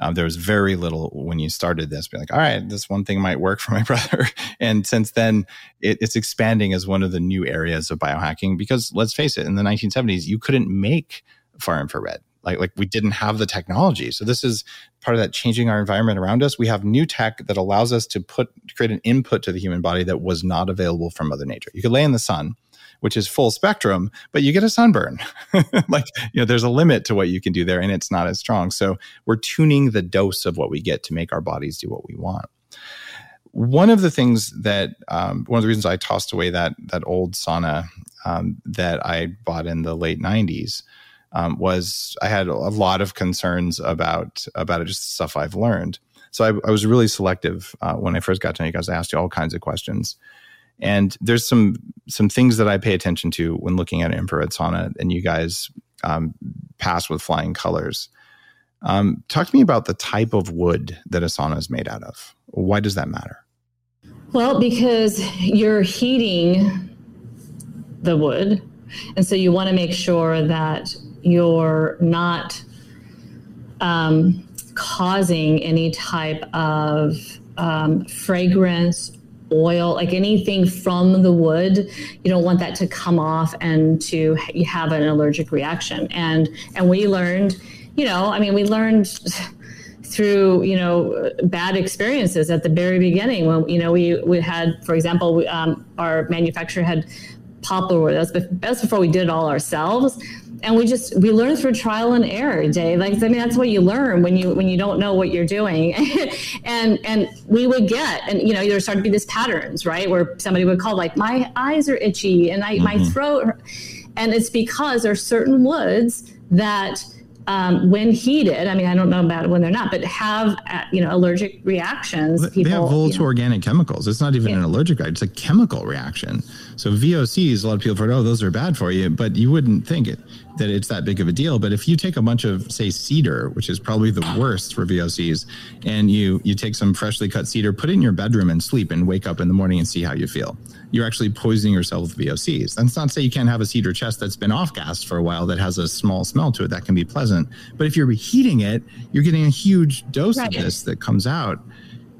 Um, there was very little when you started this, be like, all right, this one thing might work for my brother. and since then, it, it's expanding as one of the new areas of biohacking because let's face it, in the 1970s, you couldn't make far infrared. Like, like we didn't have the technology. So this is part of that changing our environment around us. We have new tech that allows us to put create an input to the human body that was not available from Mother Nature. You could lay in the sun, which is full spectrum, but you get a sunburn. like, you know, there's a limit to what you can do there and it's not as strong. So we're tuning the dose of what we get to make our bodies do what we want. One of the things that, um, one of the reasons I tossed away that, that old sauna um, that I bought in the late 90s um, was I had a lot of concerns about, about it, just stuff I've learned. So I, I was really selective uh, when I first got to you guys. I asked you all kinds of questions. And there's some some things that I pay attention to when looking at infrared sauna, and you guys um, pass with flying colors. Um, talk to me about the type of wood that a sauna is made out of. Why does that matter? Well, because you're heating the wood, and so you want to make sure that you're not um, causing any type of um, fragrance oil, like anything from the wood, you don't want that to come off and to have an allergic reaction. And and we learned, you know, I mean, we learned through you know bad experiences at the very beginning when you know we we had, for example, we, um, our manufacturer had poplar wood. That's, that's before we did it all ourselves and we just we learn through trial and error dave like i mean that's what you learn when you when you don't know what you're doing and and we would get and you know there started to be these patterns right where somebody would call like my eyes are itchy and I, mm-hmm. my throat and it's because there's certain woods that um, when heated, I mean, I don't know about when they're not, but have uh, you know allergic reactions. People, they have volatile you know. organic chemicals. It's not even yeah. an allergic reaction; it's a chemical reaction. So VOCs, a lot of people have heard, oh, those are bad for you, but you wouldn't think it that it's that big of a deal. But if you take a bunch of, say, cedar, which is probably the worst for VOCs, and you you take some freshly cut cedar, put it in your bedroom and sleep, and wake up in the morning and see how you feel. You're actually poisoning yourself with VOCs. That's not to say you can't have a cedar chest that's been off gassed for a while that has a small smell to it that can be pleasant. But if you're heating it, you're getting a huge dose right. of this that comes out,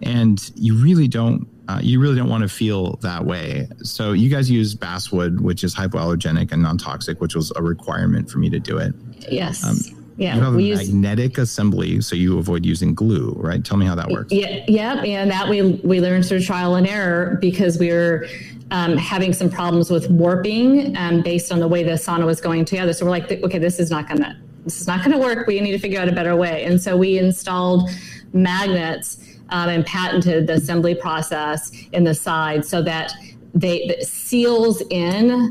and you really don't uh, you really don't want to feel that way. So you guys use basswood, which is hypoallergenic and non-toxic, which was a requirement for me to do it. Yes. Um, yeah, you have we a magnetic use, assembly, so you avoid using glue, right? Tell me how that works. Yeah, yeah, and that we we learned through trial and error because we were um, having some problems with warping um, based on the way the sauna was going together. So we're like, okay, this is not gonna this is not gonna work. We need to figure out a better way, and so we installed magnets um, and patented the assembly process in the side so that they that seals in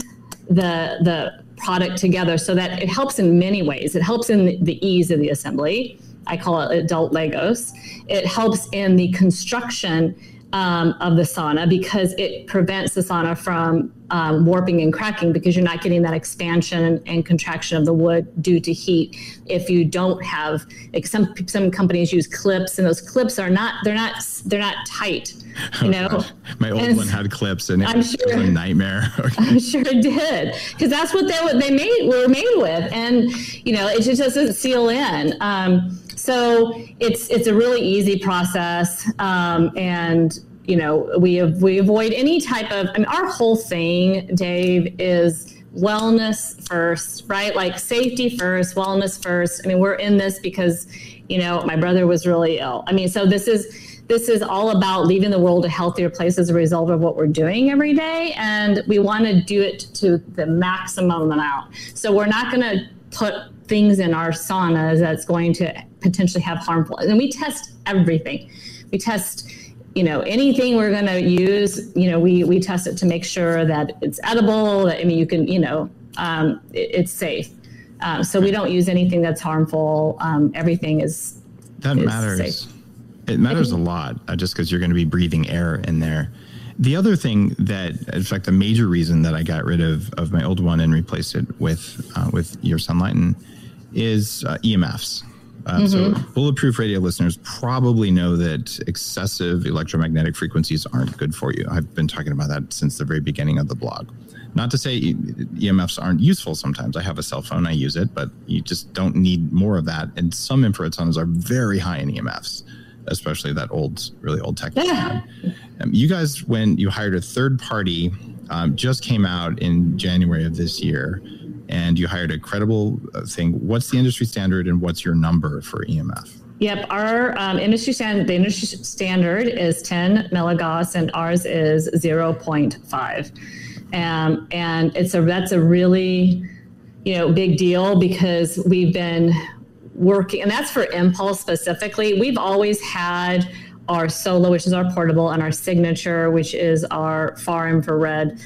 the the product together so that it helps in many ways. It helps in the, the ease of the assembly. I call it adult Legos. It helps in the construction um, of the sauna because it prevents the sauna from um, warping and cracking because you're not getting that expansion and contraction of the wood due to heat. If you don't have, like some some companies use clips, and those clips are not they're not they're not tight. You know, oh, my old and one had clips, and it I'm was sure, a nightmare. I'm sure it did because that's what they what they made were made with, and you know it just doesn't seal in. Um, so it's it's a really easy process, um, and you know we we avoid any type of. I mean, our whole thing, Dave, is wellness first, right? Like safety first, wellness first. I mean, we're in this because you know my brother was really ill. I mean, so this is this is all about leaving the world a healthier place as a result of what we're doing every day and we want to do it to the maximum amount so we're not going to put things in our saunas that's going to potentially have harmful. And we test everything. We test, you know, anything we're going to use. You know, we we test it to make sure that it's edible. That I mean, you can, you know, um, it, it's safe. Um, so we don't use anything that's harmful. Um, everything is that is matters. Safe. It matters a lot, uh, just because you're going to be breathing air in there. The other thing that, in fact, the major reason that I got rid of, of my old one and replaced it with uh, with your Sunlighten is uh, EMFs. Uh, mm-hmm. So, bulletproof radio listeners probably know that excessive electromagnetic frequencies aren't good for you. I've been talking about that since the very beginning of the blog. Not to say EMFs aren't useful sometimes. I have a cell phone, I use it, but you just don't need more of that. And some infrared saunas are very high in EMFs, especially that old, really old tech. Yeah. Um, you guys, when you hired a third party, um, just came out in January of this year, and you hired a credible uh, thing. What's the industry standard, and what's your number for EMF? Yep, our um, industry standard, the industry standard is 10 milligauss, and ours is 0.5. Um, and it's a that's a really you know big deal because we've been working, and that's for mPulse specifically. We've always had our Solo, which is our portable, and our Signature, which is our far infrared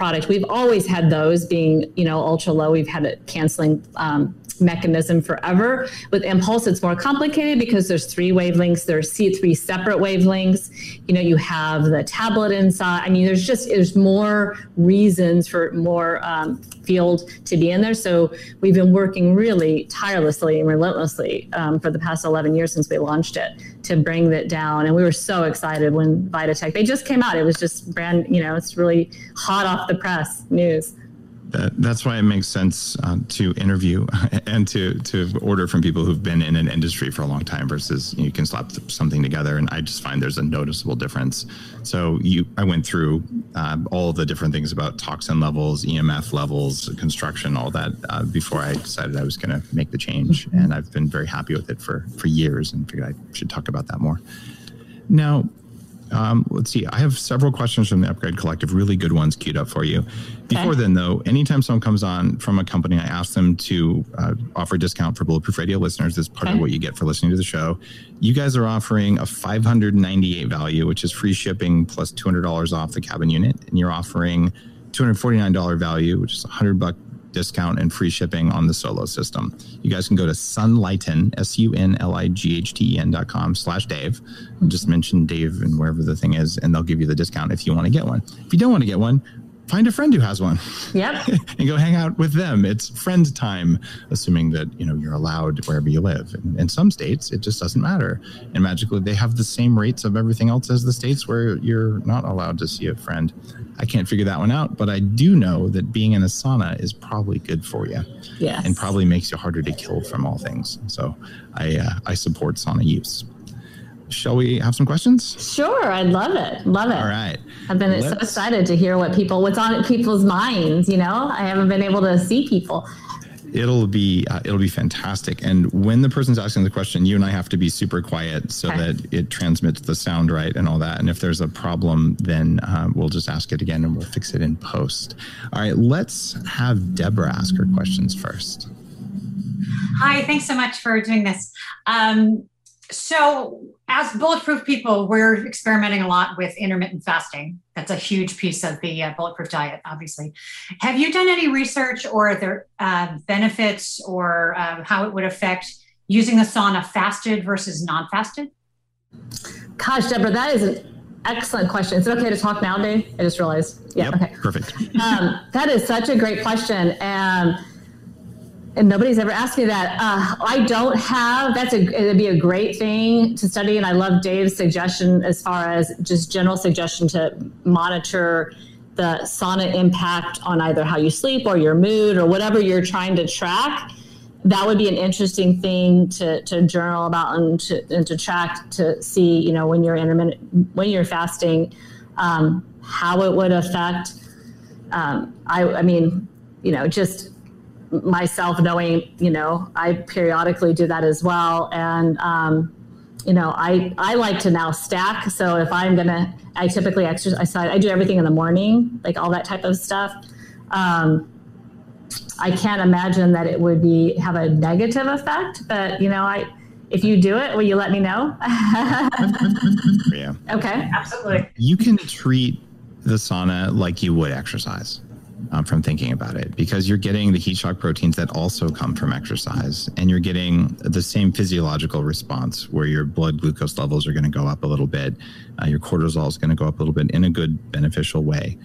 product. We've always had those being, you know, ultra low. We've had a canceling um, mechanism forever. With mPulse, it's more complicated because there's three wavelengths. There's three separate wavelengths. You know, you have the tablet inside. I mean, there's just there's more reasons for more um, field to be in there. So we've been working really tirelessly and relentlessly um, for the past 11 years since we launched it to bring that down. And we were so excited when Vitatech they just came out. It was just brand, you know, it's really hot off the press news that, that's why it makes sense uh, to interview and to to order from people who've been in an industry for a long time versus you, know, you can slap something together and i just find there's a noticeable difference so you i went through uh, all the different things about toxin levels emf levels construction all that uh, before i decided i was going to make the change mm-hmm. and i've been very happy with it for for years and figured i should talk about that more now um, let's see. I have several questions from the Upgrade Collective, really good ones queued up for you. Before okay. then, though, anytime someone comes on from a company, I ask them to uh, offer a discount for Bulletproof Radio listeners. That's part okay. of what you get for listening to the show. You guys are offering a 598 value, which is free shipping plus $200 off the cabin unit, and you're offering $249 value, which is 100 buck discount and free shipping on the solo system. You guys can go to sunlighten, S-U-N-L-I-G-H-T-E-N dot com slash Dave. Just mention Dave and wherever the thing is, and they'll give you the discount if you want to get one. If you don't want to get one, find a friend who has one. Yep. and go hang out with them. It's friend time, assuming that, you know, you're allowed wherever you live. And in some states, it just doesn't matter. And magically, they have the same rates of everything else as the states where you're not allowed to see a friend. I can't figure that one out, but I do know that being in a sauna is probably good for you. Yes. And probably makes you harder to kill from all things. So I, uh, I support sauna use shall we have some questions? Sure, I love it. Love it. All right. I've been Let's... so excited to hear what people, what's on people's minds. You know, I haven't been able to see people. It'll be uh, it'll be fantastic. And when the person's asking the question, you and I have to be super quiet so okay. that it transmits the sound right and all that. And if there's a problem, then uh, we'll just ask it again and we'll fix it in post. All right, let's have Deborah ask her questions first. Hi, thanks so much for doing this. Um, so, as bulletproof people, we're experimenting a lot with intermittent fasting. That's a huge piece of the uh, bulletproof diet, obviously. Have you done any research or their uh, benefits or uh, how it would affect using the sauna fasted versus non fasted? Gosh, Deborah, that is an excellent question. Is it okay to talk now, Dave? I just realized. Yeah, yep, okay. Perfect. Um, that is such a great question. And and nobody's ever asked me that. Uh, I don't have. That's a. It'd be a great thing to study, and I love Dave's suggestion as far as just general suggestion to monitor the sauna impact on either how you sleep or your mood or whatever you're trying to track. That would be an interesting thing to, to journal about and to, and to track to see, you know, when you're intermittent, when you're fasting, um, how it would affect. Um, I, I mean, you know, just myself knowing, you know, I periodically do that as well. And, um, you know, I, I like to now stack. So if I'm going to, I typically exercise, I do everything in the morning, like all that type of stuff. Um, I can't imagine that it would be have a negative effect, but you know, I if you do it, will you let me know? yeah. Okay. Absolutely. You can treat the sauna like you would exercise um, from thinking about it because you're getting the heat shock proteins that also come from exercise and you're getting the same physiological response where your blood glucose levels are going to go up a little bit uh, your cortisol is going to go up a little bit in a good beneficial way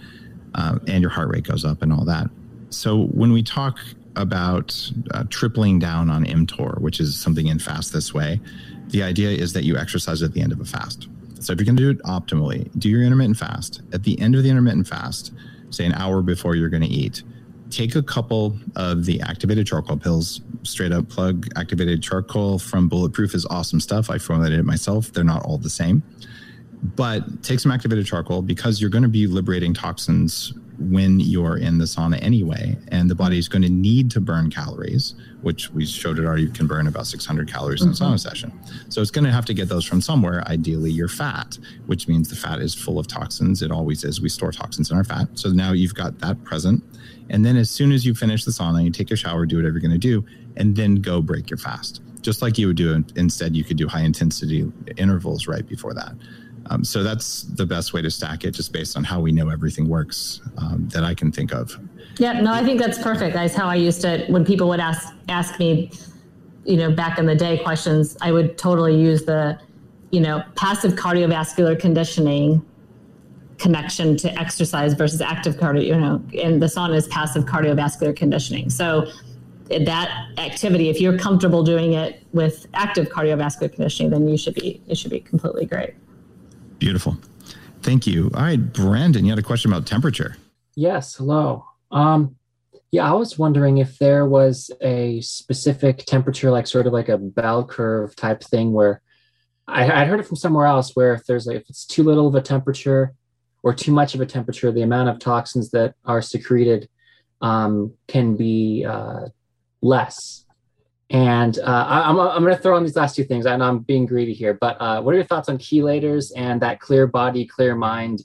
uh, and your heart rate goes up and all that. So when we talk about uh, tripling down on mtor which is something in fast this way the idea is that you exercise at the end of a fast. So if you're going to do it optimally do your intermittent fast. At the end of the intermittent fast say an hour before you're going to eat, take a couple of the activated charcoal pills, straight up plug activated charcoal from Bulletproof is awesome stuff. I formulated it myself. They're not all the same. But take some activated charcoal because you're going to be liberating toxins when you're in the sauna anyway. And the body is going to need to burn calories, which we showed it already can burn about 600 calories mm-hmm. in a sauna mm-hmm. session. So it's going to have to get those from somewhere, ideally your fat, which means the fat is full of toxins. It always is. We store toxins in our fat. So now you've got that present. And then as soon as you finish the sauna, you take your shower, do whatever you're going to do, and then go break your fast. Just like you would do instead, you could do high intensity intervals right before that. Um, so that's the best way to stack it, just based on how we know everything works um, that I can think of. Yeah, no, I think that's perfect. That's how I used to when people would ask ask me, you know, back in the day questions. I would totally use the, you know, passive cardiovascular conditioning connection to exercise versus active cardio. You know, and the sauna is passive cardiovascular conditioning. So that activity, if you're comfortable doing it with active cardiovascular conditioning, then you should be it should be completely great. Beautiful. Thank you. All right, Brandon, you had a question about temperature. Yes. Hello. Um, yeah, I was wondering if there was a specific temperature, like sort of like a bell curve type thing, where I, I'd heard it from somewhere else, where if there's like if it's too little of a temperature or too much of a temperature, the amount of toxins that are secreted um, can be uh, less. And uh, I, am I'm, I'm going to throw in these last two things. I know I'm being greedy here, but uh, what are your thoughts on chelators and that clear body, clear mind?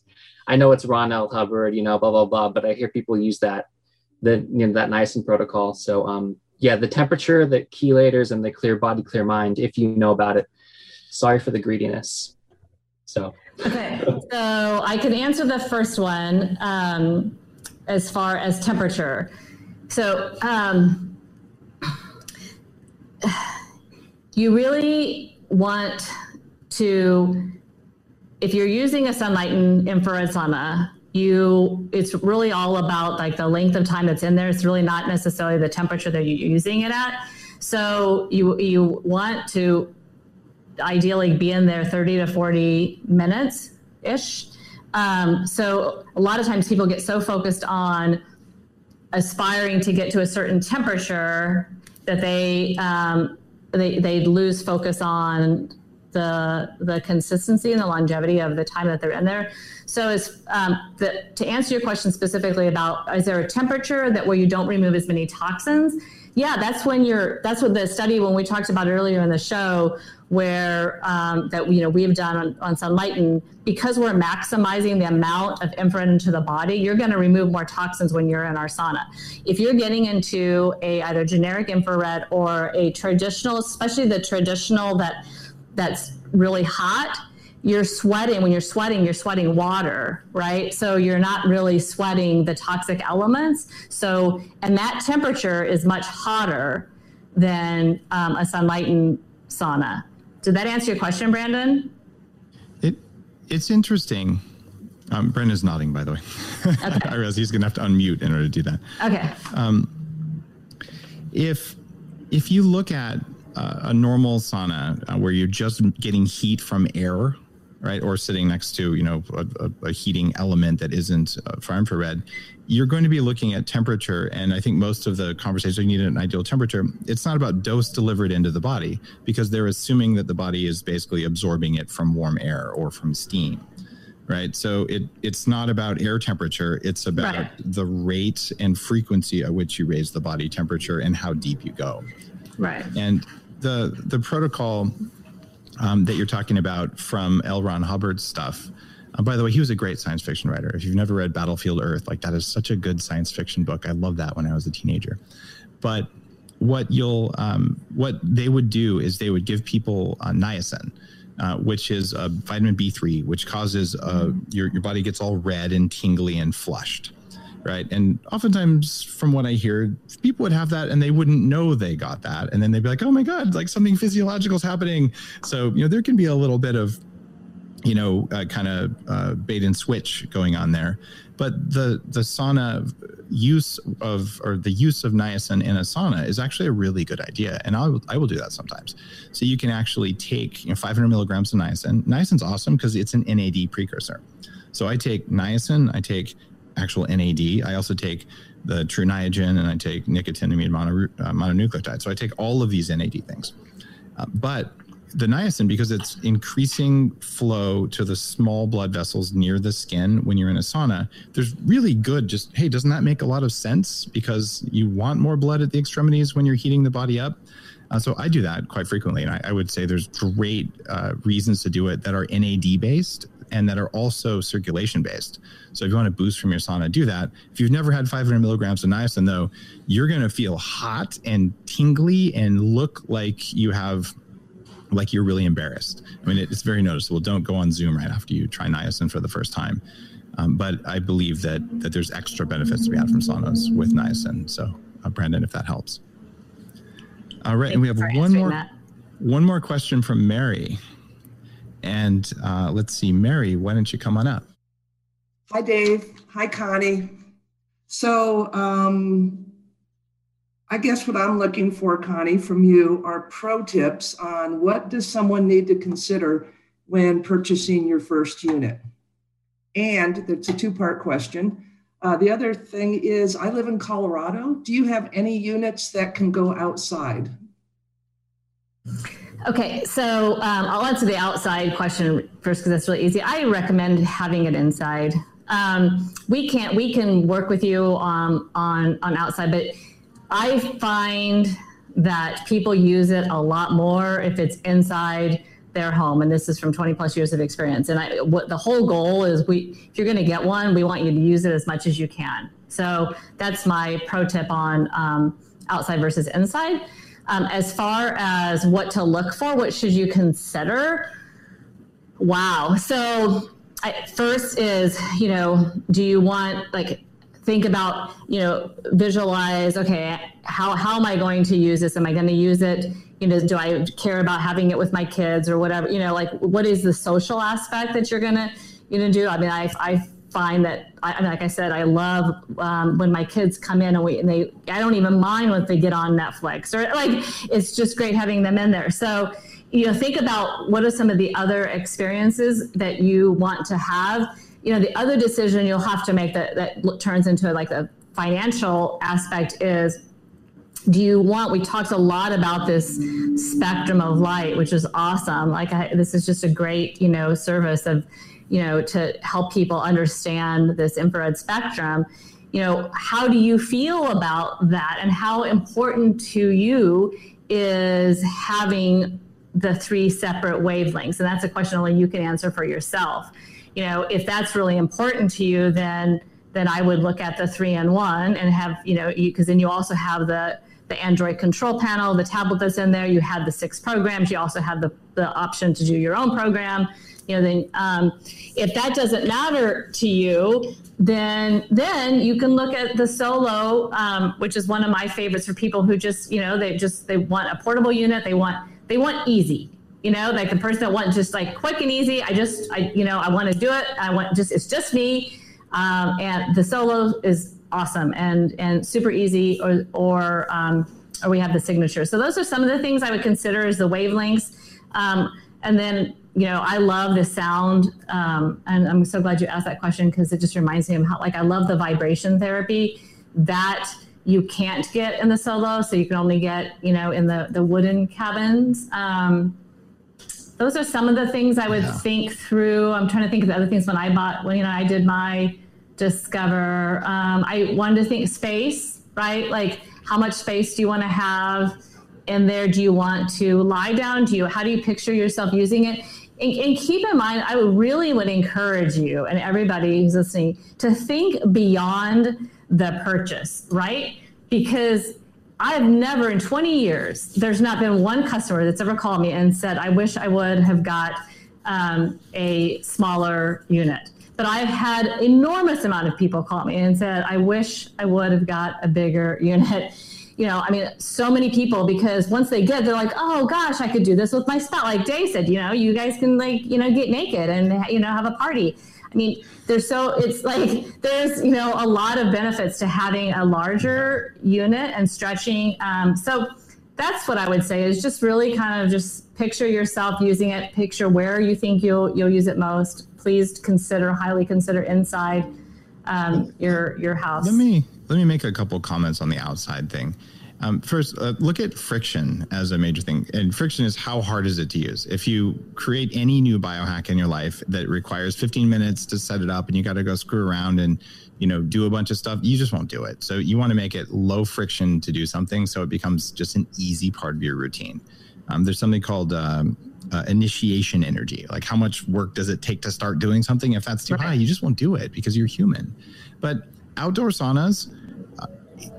I know it's Ron L. Hubbard, you know, blah blah blah, but I hear people use that, the you know that niacin protocol. So um, yeah, the temperature, the chelators, and the clear body, clear mind. If you know about it, sorry for the greediness. So okay, so I can answer the first one um, as far as temperature. So. Um, you really want to, if you're using a Sunlighten infrared sauna, you it's really all about like the length of time that's in there. It's really not necessarily the temperature that you're using it at. So you you want to ideally be in there 30 to 40 minutes ish. Um, so a lot of times people get so focused on aspiring to get to a certain temperature that they um, they they lose focus on the the consistency and the longevity of the time that they're in there. So, is um, the, to answer your question specifically about is there a temperature that where you don't remove as many toxins? Yeah, that's when you're. That's what the study when we talked about earlier in the show where um, that you know we have done on, on Sunlighten because we're maximizing the amount of infrared into the body you're going to remove more toxins when you're in our sauna. If you're getting into a either generic infrared or a traditional especially the traditional that that's really hot you're sweating when you're sweating you're sweating water right? So you're not really sweating the toxic elements. So and that temperature is much hotter than um, a Sunlighten sauna did that answer your question, Brandon? It it's interesting. Um, Brandon's nodding, by the way. Okay. I realize he's going to have to unmute in order to do that. Okay. Um, if if you look at uh, a normal sauna uh, where you're just getting heat from air, right, or sitting next to you know a, a, heating element that isn't uh, far infrared, you're going to be looking at temperature. And I think most of the conversation you need an ideal temperature. It's not about dose delivered into the body because they're assuming that the body is basically absorbing it from warm air or from steam. Right. So it it's not about air temperature. It's about right. the rate and frequency at which you raise the body temperature and how deep you go. Right. And the the protocol um, that you're talking about from L. Ron Hubbard's stuff uh, by the way, he was a great science fiction writer. If you've never read Battlefield Earth, like that is such a good science fiction book. I loved that when I was a teenager. But what you'll um, what they would do is they would give people uh, niacin, uh, which is a vitamin B3, which causes uh, your your body gets all red and tingly and flushed, right? And oftentimes, from what I hear, people would have that and they wouldn't know they got that, and then they'd be like, "Oh my god, like something physiological is happening." So you know, there can be a little bit of you know, uh, kind of uh, bait and switch going on there. But the the sauna use of or the use of niacin in a sauna is actually a really good idea, and I will I will do that sometimes. So you can actually take you know 500 milligrams of niacin. Niacin's awesome because it's an NAD precursor. So I take niacin, I take actual NAD. I also take the Tru Niagen and I take nicotinamide mono, uh, mononucleotide. So I take all of these NAD things. Uh, but the niacin, because it's increasing flow to the small blood vessels near the skin when you're in a sauna, there's really good just, hey, doesn't that make a lot of sense? Because you want more blood at the extremities when you're heating the body up. Uh, so I do that quite frequently. And I, I would say there's great uh, reasons to do it that are NAD based and that are also circulation based. So if you want to boost from your sauna, do that. If you've never had 500 milligrams of niacin, though, you're going to feel hot and tingly and look like you have like you're really embarrassed. I mean, it's very noticeable. Don't go on Zoom right after you try niacin for the first time. Um, but I believe that that there's extra benefits to be had from saunas with niacin. So, uh, Brandon, if that helps. All right, and we have one more that. one more question from Mary. And uh, let's see, Mary, why don't you come on up? Hi, Dave. Hi, Connie. So, um, I guess what I'm looking for, Connie, from you are pro tips on what does someone need to consider when purchasing your first unit. And it's a two-part question. Uh, the other thing is, I live in Colorado. Do you have any units that can go outside? Okay, so um, I'll answer the outside question first because that's really easy. I recommend having it inside. Um, we can't. We can work with you um, on on outside, but I find that people use it a lot more if it's inside their home and this is from 20 plus years of experience and I, what the whole goal is we if you're going to get one we want you to use it as much as you can so that's my pro tip on um, outside versus inside um, as far as what to look for what should you consider? Wow. So I, first is you know do you want like think about you know visualize okay how, how am i going to use this? Am i going to use it you know do i care about having it with my kids or whatever? You know like what is the social aspect that you're going to you know do? I mean i, I find that I, like i said i love um, when my kids come in and we and they i don't even mind when they get on netflix or like it's just great having them in there. So you know think about what are some of the other experiences that you want to have. You know, the other decision you'll have to make that, that turns into like the financial aspect is do you want we talked a lot about this spectrum of light which is awesome. Like I, this is just a great you know service of you know to help people understand this infrared spectrum you know how do you feel about that and how important to you is having the three separate wavelengths and that's a question only you can answer for yourself you know, if that's really important to you, then then I would look at the three and one and have, you know, because then you also have the the Android control panel, the tablet that's in there. You have the six programs. You also have the, the option to do your own program. You know, then um, if that doesn't matter to you, then then you can look at the Solo, um, which is one of my favorites for people who just you know they just they want a portable unit. They want they want easy you know like the person that wants just like quick and easy. I just i you know i want to do it. I want just it's just me. Um, and the solo is awesome and and super easy or or um, or we have the signature. So those are some of the things i would consider as the wavelengths. Um, and then you know i love the sound um, and i'm so glad you asked that question because it just reminds me of how like i love the vibration therapy that you can't get in the solo so you can only get you know in the the wooden cabins um, those are some of the things I would yeah. think through. I'm trying to think of the other things when I bought, when, you know, I did my Discover. Um, I wanted to think space, right? Like, how much space do you want to have in there? Do you want to lie down? Do you, how do you picture yourself using it? And, and keep in mind, I really would encourage you and everybody who's listening to think beyond the purchase, right? Because I've never in 20 years, there's not been one customer that's ever called me and said, I wish I would have got um, a smaller unit. But I've had enormous amount of people call me and said, I wish I would have got a bigger unit. You know, I mean, so many people because once they get, they're like, oh gosh, I could do this with my spouse. Like Dave said, you know, you guys can like, you know, get naked and, you know, have a party. I mean, there's so it's like there's you know a lot of benefits to having a larger unit and stretching. Um, so that's what I would say is just really kind of just picture yourself using it. Picture where you think you'll you'll use it most. Please consider highly consider inside. um, your your house. Let me let me make a couple comments on the outside thing. Um, first, uh, look at friction as a major thing. And friction is how hard is it to use? If you create any new biohack in your life that requires 15 minutes to set it up and you got to go screw around and, you know, do a bunch of stuff, you just won't do it. So you want to make it low friction to do something so it becomes just an easy part of your routine. Um, there's something called um, uh, initiation energy. Like how much work does it take to start doing something? If that's too right. high, you just won't do it because you're human. But outdoor saunas,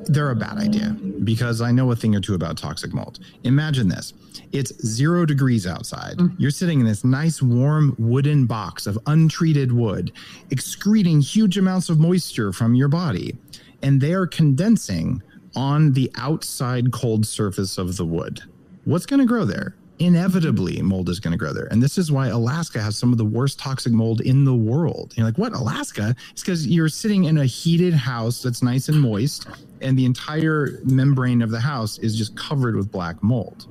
they're a bad idea because I know a thing or two about toxic mold. Imagine this it's zero degrees outside. Mm-hmm. You're sitting in this nice, warm wooden box of untreated wood, excreting huge amounts of moisture from your body, and they are condensing on the outside cold surface of the wood. What's going to grow there? Inevitably mold is going to grow there. And this is why Alaska has some of the worst toxic mold in the world. You're like, what, Alaska? It's because you're sitting in a heated house that's nice and moist, and the entire membrane of the house is just covered with black mold.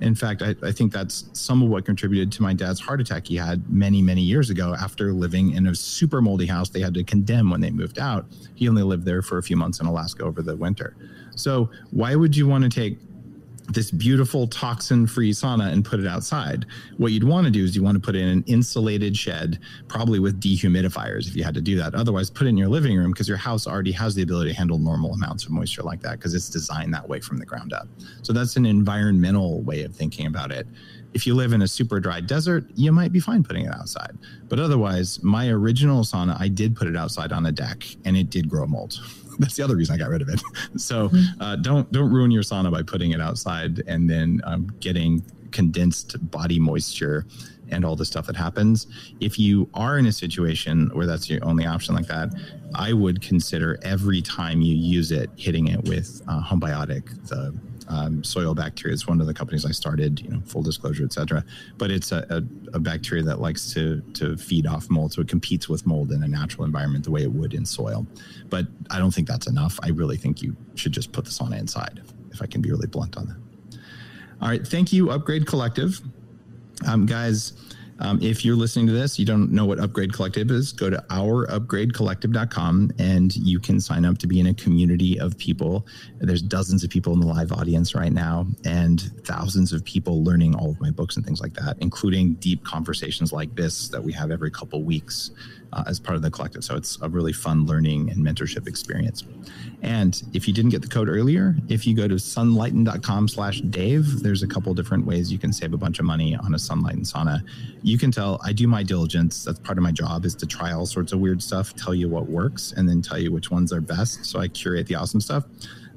In fact, I, I, think that's some of what contributed to my dad's heart attack he had many, many years ago after living in a super moldy house they had to condemn when they moved out. He only lived there for a few months in Alaska over the winter. So, why would you want to take this beautiful toxin free sauna and put it outside. What you'd want to do is you want to put it in an insulated shed, probably with dehumidifiers if you had to do that. Otherwise, put it in your living room because your house already has the ability to handle normal amounts of moisture like that because it's designed that way from the ground up. So that's an environmental way of thinking about it. If you live in a super dry desert, you might be fine putting it outside. But otherwise, my original sauna, I did put it outside on a deck and it did grow mold that's the other reason I got rid of it. So mm-hmm. uh, don't don't ruin your sauna by putting it outside and then um, getting condensed body moisture and all the stuff that happens. If you are in a situation where that's your only option like that, I would consider every time you use it hitting it with uh, Homebiotic, the um, soil bacteria. It's one of the companies I started, you know, full disclosure, et cetera. But it's a, a, a, bacteria that likes to, to feed off mold. So it competes with mold in a natural environment the way it would in soil. But I don't think that's enough. I really think you should just put the sauna inside, if I can be really blunt on that. All right. Thank you, Upgrade Collective. Um, guys, um, if you're listening to this, you don't know what Upgrade Collective is, go to ourupgradecollective.com and you can sign up to be in a community of people. There's dozens of people in the live audience right now and thousands of people learning all of my books and things like that, including deep conversations like this that we have every couple weeks uh, as part of the collective. So it's a really fun learning and mentorship experience. And if you didn't get the code earlier, if you go to sunlighten.com slash Dave, there's a couple different ways you can save a bunch of money on a Sunlighten sauna. You can tell I do my diligence. That's part of my job is to try all sorts of weird stuff, tell you what works, and then tell you which ones are best. So I curate the awesome stuff.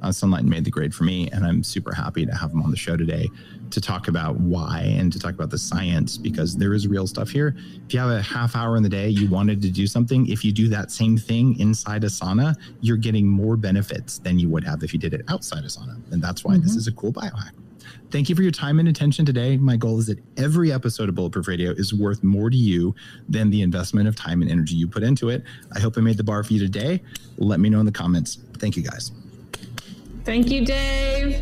Uh, Sunlighten made the grade for me, and I'm super happy to have them on the show today to talk about why and to talk about the science because there is real stuff here. If you have a half hour in the day, you wanted to do something, if you do that same thing inside a sauna, you're getting more benefits than you would have if you did it outside a sauna. And that's why mm-hmm. this is a cool biohack. Thank you for your time and attention today. My goal is that every episode of Bulletproof Radio is worth more to you than the investment of time and energy you put into it. I hope I made the bar for you today. Let me know in the comments. Thank you guys. Thank you, Dave.